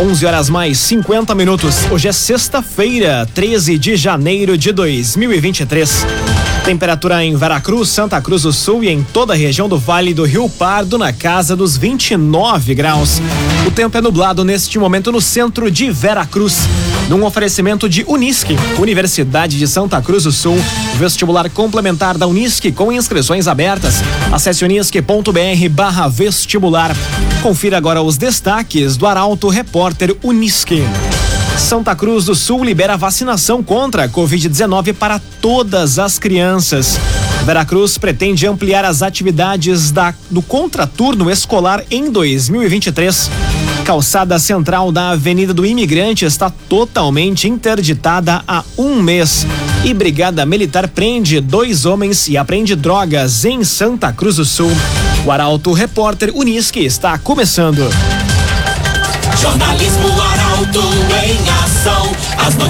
11 horas mais 50 minutos. Hoje é sexta-feira, 13 de janeiro de 2023. Temperatura em Veracruz, Santa Cruz do Sul e em toda a região do Vale do Rio Pardo na casa dos 29 graus. O tempo é nublado neste momento no centro de Veracruz. Num oferecimento de Unisque, Universidade de Santa Cruz do Sul, vestibular complementar da Unisque com inscrições abertas. Acesse unisque.br barra vestibular. Confira agora os destaques do Arauto Repórter Unisque. Santa Cruz do Sul libera vacinação contra a Covid-19 para todas as crianças. Veracruz pretende ampliar as atividades da, do contraturno escolar em 2023. Calçada central da Avenida do Imigrante está totalmente interditada há um mês. E Brigada Militar prende dois homens e apreende drogas em Santa Cruz do Sul. O Arauto Repórter Unisque está começando. Jornalismo Arauto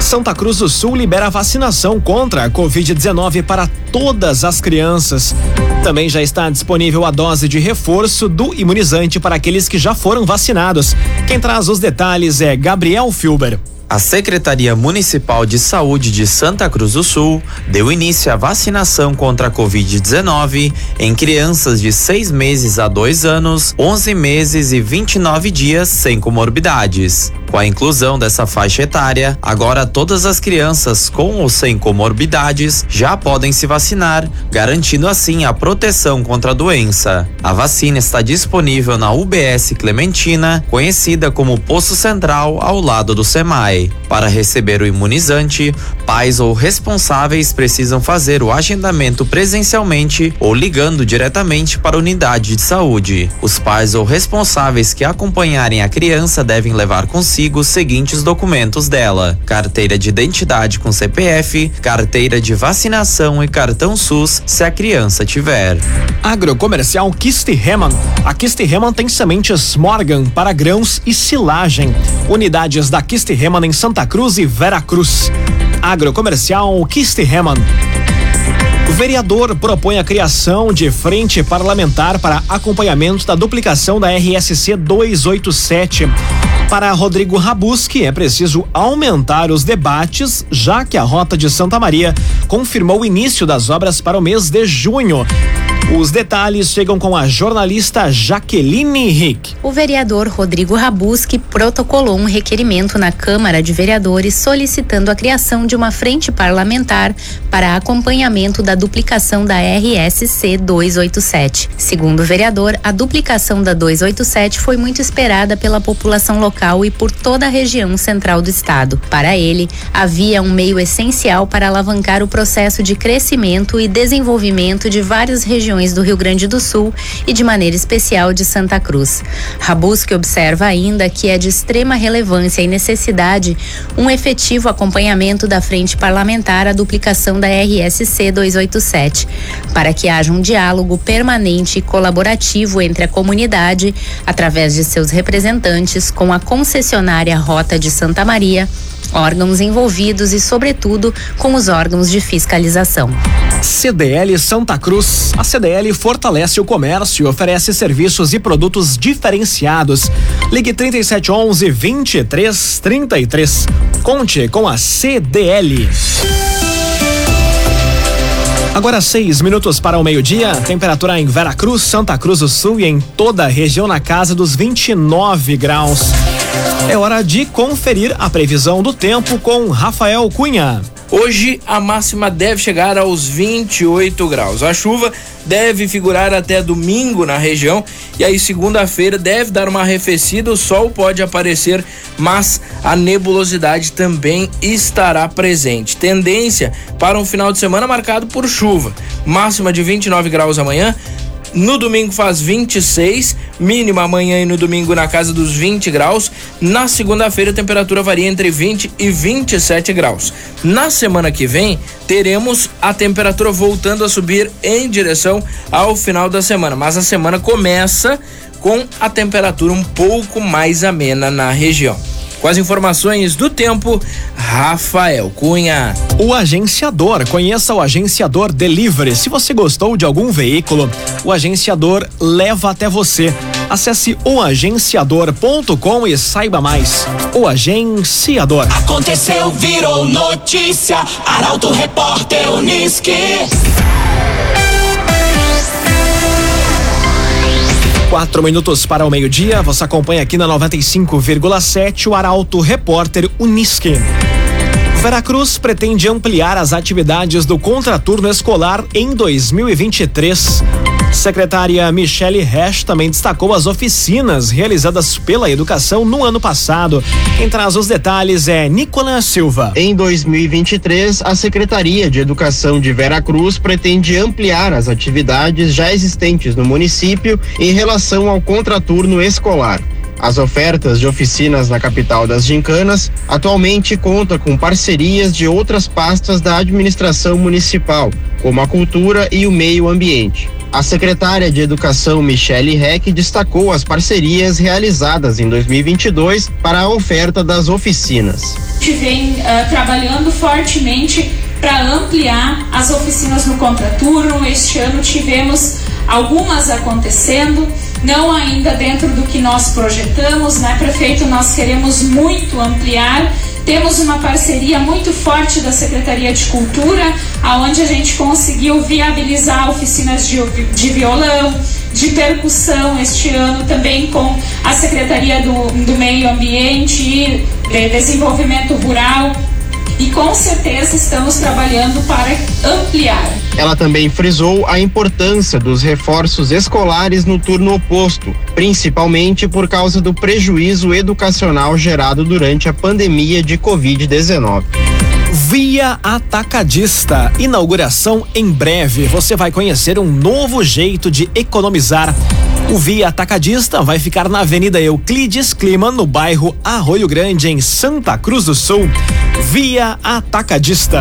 Santa Cruz do Sul libera vacinação contra a Covid-19 para todas as crianças. Também já está disponível a dose de reforço do imunizante para aqueles que já foram vacinados. Quem traz os detalhes é Gabriel Filber. A Secretaria Municipal de Saúde de Santa Cruz do Sul deu início à vacinação contra a Covid-19 em crianças de seis meses a dois anos, 11 meses e 29 dias sem comorbidades. Com a inclusão dessa faixa etária, agora todas as crianças com ou sem comorbidades já podem se vacinar, garantindo assim a proteção contra a doença. A vacina está disponível na UBS Clementina, conhecida como Poço Central, ao lado do SEMAI. Para receber o imunizante, pais ou responsáveis precisam fazer o agendamento presencialmente ou ligando diretamente para a unidade de saúde. Os pais ou responsáveis que acompanharem a criança devem levar consigo os seguintes documentos dela: carteira de identidade com CPF, carteira de vacinação e cartão SUS, se a criança tiver. Agrocomercial Kist Heman. A Kist Heman tem sementes Morgan para grãos e silagem. Unidades da Kist Heman em Santa Cruz e Vera Cruz. Agrocomercial Kist Heman. O vereador propõe a criação de frente parlamentar para acompanhamento da duplicação da RSC 287. Para Rodrigo Rabuski, é preciso aumentar os debates, já que a Rota de Santa Maria confirmou o início das obras para o mês de junho. Os detalhes chegam com a jornalista Jaqueline Rick. O vereador Rodrigo Rabuski protocolou um requerimento na Câmara de Vereadores solicitando a criação de uma frente parlamentar para acompanhamento da duplicação da RSC 287. Segundo o vereador, a duplicação da 287 foi muito esperada pela população local e por toda a região central do estado. Para ele, havia um meio essencial para alavancar o processo de crescimento e desenvolvimento de várias regiões regiões do Rio Grande do Sul e de maneira especial de Santa Cruz. Rabusque observa ainda que é de extrema relevância e necessidade um efetivo acompanhamento da frente parlamentar à duplicação da RSC 287, para que haja um diálogo permanente e colaborativo entre a comunidade, através de seus representantes, com a concessionária Rota de Santa Maria órgãos envolvidos e, sobretudo, com os órgãos de fiscalização. CDL Santa Cruz. A CDL fortalece o comércio e oferece serviços e produtos diferenciados. Ligue 3711 2333. Conte com a CDL. Agora seis minutos para o meio-dia, temperatura em Veracruz, Santa Cruz do Sul e em toda a região na casa dos 29 graus. É hora de conferir a previsão do tempo com Rafael Cunha. Hoje a máxima deve chegar aos 28 graus. A chuva deve figurar até domingo na região e aí segunda-feira deve dar uma arrefecida, o sol pode aparecer, mas a nebulosidade também estará presente. Tendência para um final de semana marcado por chuva. Máxima de 29 graus amanhã, No domingo faz 26, mínima amanhã e no domingo na casa dos 20 graus. Na segunda-feira a temperatura varia entre 20 e 27 graus. Na semana que vem, teremos a temperatura voltando a subir em direção ao final da semana, mas a semana começa com a temperatura um pouco mais amena na região. Com as informações do tempo, Rafael Cunha. O agenciador, conheça o agenciador Delivery. Se você gostou de algum veículo, o agenciador leva até você. Acesse oagenciador.com e saiba mais. O agenciador. Aconteceu, virou notícia. Arauto Repórter Uniski. Quatro minutos para o meio-dia. Você acompanha aqui na 95,7 o Arauto Repórter Unisque. Veracruz pretende ampliar as atividades do contraturno escolar em 2023. Secretária Michele Resch também destacou as oficinas realizadas pela educação no ano passado. Quem traz os detalhes é Nicolas Silva. Em 2023, a Secretaria de Educação de Veracruz pretende ampliar as atividades já existentes no município em relação ao contraturno escolar. As ofertas de oficinas na capital das gincanas atualmente conta com parcerias de outras pastas da administração municipal, como a cultura e o meio ambiente. A secretária de Educação, Michele Reck, destacou as parcerias realizadas em 2022 para a oferta das oficinas. A gente vem uh, trabalhando fortemente para ampliar as oficinas no contraturno. Este ano tivemos algumas acontecendo, não ainda dentro do que nós projetamos, né, prefeito? Nós queremos muito ampliar temos uma parceria muito forte da Secretaria de Cultura, aonde a gente conseguiu viabilizar oficinas de, de violão, de percussão este ano também com a Secretaria do, do Meio Ambiente e de Desenvolvimento Rural e com certeza estamos trabalhando para ampliar. Ela também frisou a importância dos reforços escolares no turno oposto, principalmente por causa do prejuízo educacional gerado durante a pandemia de Covid-19. Via Atacadista. Inauguração em breve. Você vai conhecer um novo jeito de economizar. O Via Atacadista vai ficar na Avenida Euclides Clima, no bairro Arroio Grande, em Santa Cruz do Sul. Via Atacadista.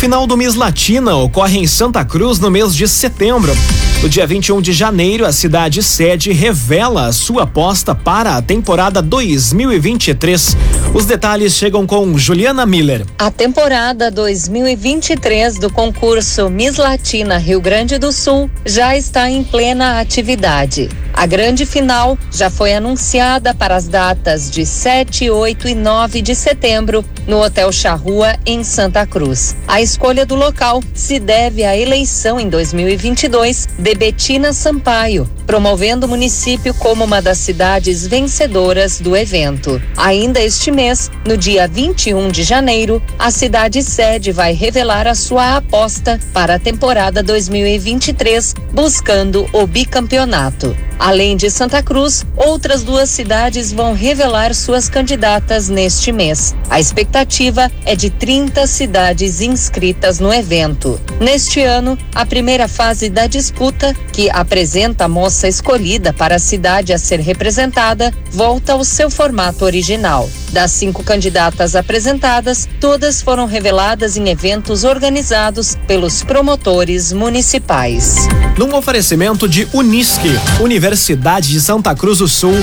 Final do mês Latina ocorre em Santa Cruz no mês de setembro. No dia 21 de janeiro, a cidade sede revela a sua aposta para a temporada 2023. Os detalhes chegam com Juliana Miller. A temporada 2023 do concurso Miss Latina Rio Grande do Sul já está em plena atividade. A grande final já foi anunciada para as datas de 7, 8 e 9 de setembro no Hotel Charrua, em Santa Cruz. A escolha do local se deve à eleição em 2022 de Betina Sampaio, promovendo o município como uma das cidades vencedoras do evento. Ainda este mês, no dia 21 de janeiro, a cidade sede vai revelar a sua aposta para a temporada 2023, buscando o bicampeonato. Além de Santa Cruz, outras duas cidades vão revelar suas candidatas neste mês. A expectativa é de 30 cidades inscritas no evento. Neste ano, a primeira fase da disputa, que apresenta a escolhida para a cidade a ser representada, volta ao seu formato original. Das cinco candidatas apresentadas, todas foram reveladas em eventos organizados pelos promotores municipais. Num oferecimento de Unisque, Universidade de Santa Cruz do Sul,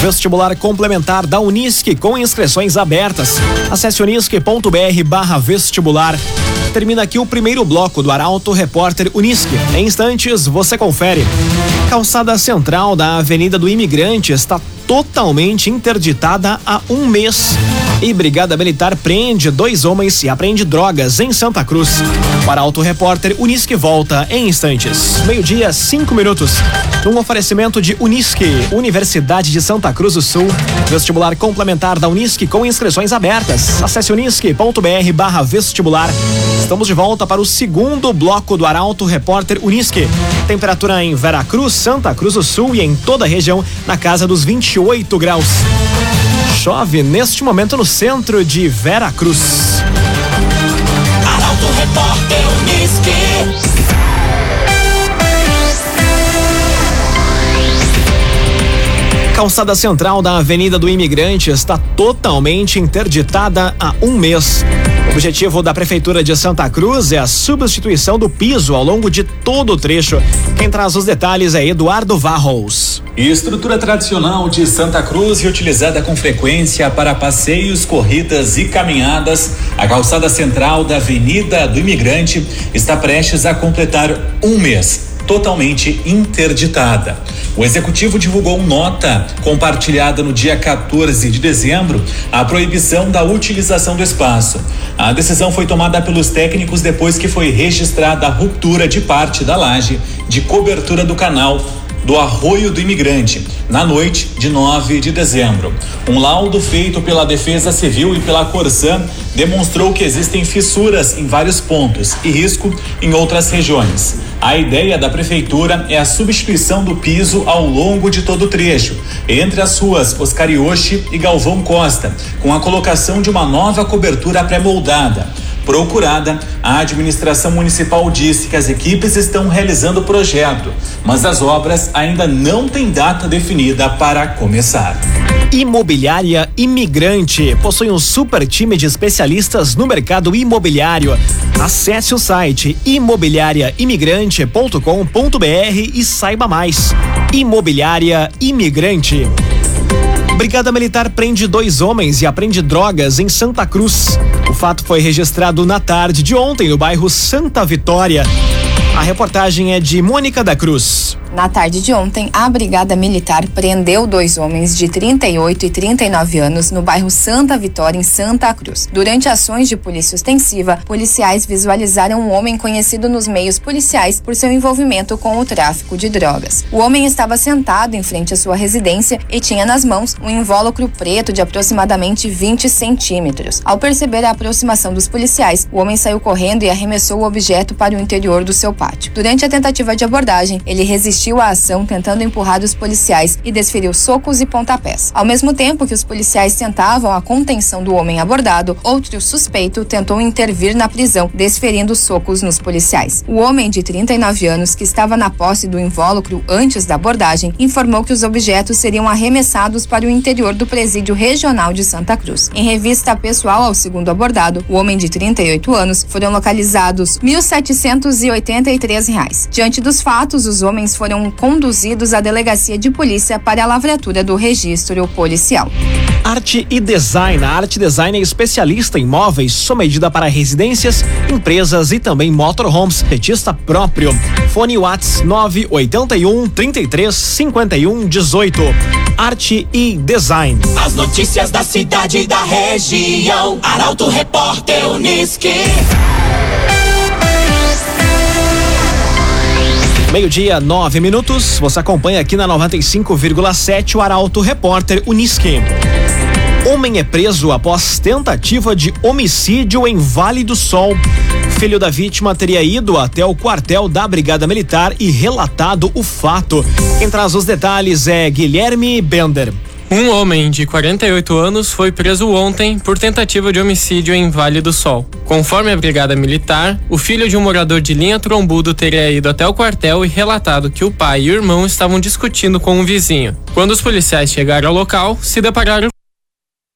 vestibular complementar da Unisque com inscrições abertas. Acesse unisque.br vestibular. Termina aqui o primeiro bloco do Arauto Repórter Unisque. Em instantes, você confere. Calçada central da Avenida do Imigrante está totalmente interditada há um mês. E Brigada Militar prende dois homens e apreende drogas em Santa Cruz. Para Auto Repórter, Unisque volta em instantes. Meio-dia, cinco minutos. Um oferecimento de Unisque, Universidade de Santa Cruz do Sul. Vestibular complementar da Unisque com inscrições abertas. Acesse unisque.br barra vestibular. Estamos de volta para o segundo bloco do Arauto Repórter Unisque. Temperatura em Veracruz, Santa Cruz do Sul e em toda a região na casa dos 28 graus. Chove neste momento no centro de Vera Cruz. Calçada central da Avenida do Imigrante está totalmente interditada há um mês. O objetivo da Prefeitura de Santa Cruz é a substituição do piso ao longo de todo o trecho. Quem traz os detalhes é Eduardo Varros. Estrutura tradicional de Santa Cruz e utilizada com frequência para passeios, corridas e caminhadas, a calçada central da Avenida do Imigrante está prestes a completar um mês totalmente interditada. O executivo divulgou nota compartilhada no dia 14 de dezembro a proibição da utilização do espaço. A decisão foi tomada pelos técnicos depois que foi registrada a ruptura de parte da laje de cobertura do canal do Arroio do Imigrante, na noite de 9 de dezembro. Um laudo feito pela Defesa Civil e pela Corsã demonstrou que existem fissuras em vários pontos e risco em outras regiões. A ideia da prefeitura é a substituição do piso ao longo de todo o trecho, entre as ruas Oscarioche e Galvão Costa, com a colocação de uma nova cobertura pré-moldada. Procurada, a administração municipal disse que as equipes estão realizando o projeto, mas as obras ainda não têm data definida para começar. Imobiliária Imigrante possui um super time de especialistas no mercado imobiliário. Acesse o site imobiliariaimigrante.com.br e saiba mais. Imobiliária Imigrante. Brigada Militar prende dois homens e apreende drogas em Santa Cruz. O fato foi registrado na tarde de ontem no bairro Santa Vitória. A reportagem é de Mônica da Cruz. Na tarde de ontem, a Brigada Militar prendeu dois homens de 38 e 39 anos no bairro Santa Vitória, em Santa Cruz. Durante ações de polícia ostensiva, policiais visualizaram um homem conhecido nos meios policiais por seu envolvimento com o tráfico de drogas. O homem estava sentado em frente à sua residência e tinha nas mãos um invólucro preto de aproximadamente 20 centímetros. Ao perceber a aproximação dos policiais, o homem saiu correndo e arremessou o objeto para o interior do seu pátio. Durante a tentativa de abordagem, ele resistiu à ação tentando empurrar os policiais e desferiu socos e pontapés. Ao mesmo tempo que os policiais tentavam a contenção do homem abordado, outro suspeito tentou intervir na prisão, desferindo socos nos policiais. O homem de 39 anos, que estava na posse do invólucro antes da abordagem, informou que os objetos seriam arremessados para o interior do presídio regional de Santa Cruz. Em revista pessoal ao segundo abordado, o homem de 38 anos, foram localizados R$ 1.783. Diante dos fatos, os homens foram conduzidos à delegacia de polícia para a lavratura do registro policial. Arte e Design. A Arte Design é especialista em móveis, sob medida para residências, empresas e também motorhomes. Petista próprio. Fone Whats 981 33 51 18. Arte e Design. As notícias da cidade e da região. Arauto Repórter Uniski. Meio-dia, nove minutos. Você acompanha aqui na 95,7 o Arauto Repórter Uniski. Homem é preso após tentativa de homicídio em Vale do Sol. Filho da vítima teria ido até o quartel da Brigada Militar e relatado o fato. Quem traz os detalhes é Guilherme Bender. Um homem de 48 anos foi preso ontem por tentativa de homicídio em Vale do Sol. Conforme a Brigada Militar, o filho de um morador de linha Trombudo teria ido até o quartel e relatado que o pai e o irmão estavam discutindo com um vizinho. Quando os policiais chegaram ao local, se depararam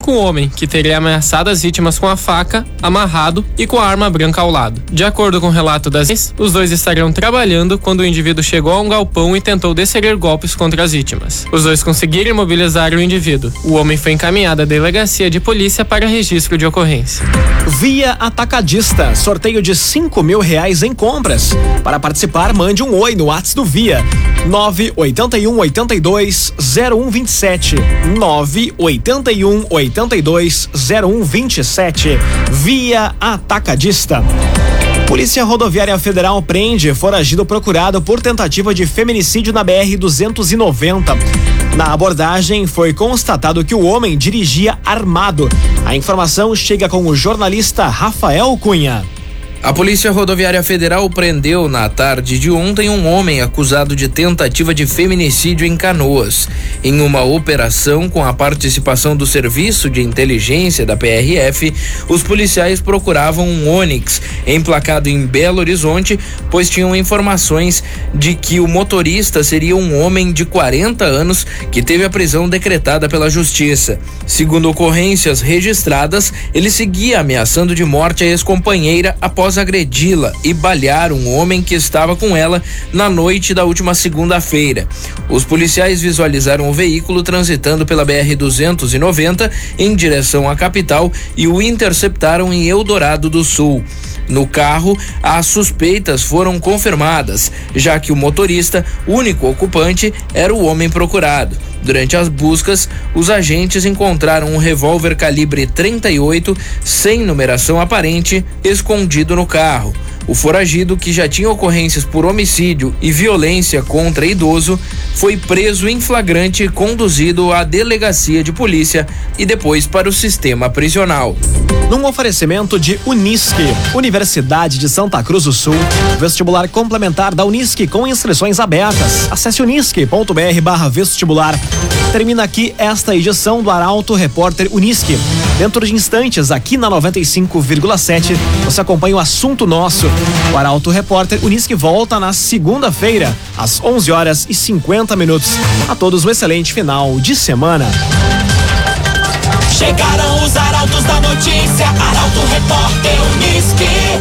com o homem, que teria ameaçado as vítimas com a faca, amarrado e com a arma branca ao lado. De acordo com o relato das os dois estariam trabalhando quando o indivíduo chegou a um galpão e tentou descer golpes contra as vítimas. Os dois conseguiram imobilizar o indivíduo. O homem foi encaminhado à delegacia de polícia para registro de ocorrência. Via Atacadista, sorteio de cinco mil reais em compras. Para participar, mande um oi no WhatsApp do Via 981 82 0127 981 82 82 0127 via Atacadista. Polícia Rodoviária Federal prende foragido procurado por tentativa de feminicídio na BR 290. Na abordagem foi constatado que o homem dirigia armado. A informação chega com o jornalista Rafael Cunha. A Polícia Rodoviária Federal prendeu na tarde de ontem um homem acusado de tentativa de feminicídio em Canoas. Em uma operação com a participação do Serviço de Inteligência da PRF, os policiais procuravam um Onix emplacado em Belo Horizonte, pois tinham informações de que o motorista seria um homem de 40 anos que teve a prisão decretada pela Justiça. Segundo ocorrências registradas, ele seguia ameaçando de morte a ex-companheira após agredi-la e balear um homem que estava com ela na noite da última segunda-feira. Os policiais visualizaram o veículo transitando pela BR-290 em direção à capital e o interceptaram em Eldorado do Sul. No carro, as suspeitas foram confirmadas, já que o motorista, único ocupante, era o homem procurado. Durante as buscas, os agentes encontraram um revólver calibre 38 sem numeração aparente escondido no carro. O foragido, que já tinha ocorrências por homicídio e violência contra idoso, foi preso em flagrante e conduzido à delegacia de polícia e depois para o sistema prisional. Num oferecimento de Unisque, Universidade de Santa Cruz do Sul, vestibular complementar da Unisque com inscrições abertas. Acesse unisque.br/vestibular. Termina aqui esta edição do Arauto Repórter Unisque. Dentro de instantes, aqui na 95,7, você acompanha o assunto nosso. O Arauto Repórter Unisque volta na segunda-feira, às 11 horas e 50 minutos. A todos um excelente final de semana. Chegaram os arautos da notícia, Arauto Repórter Unisque.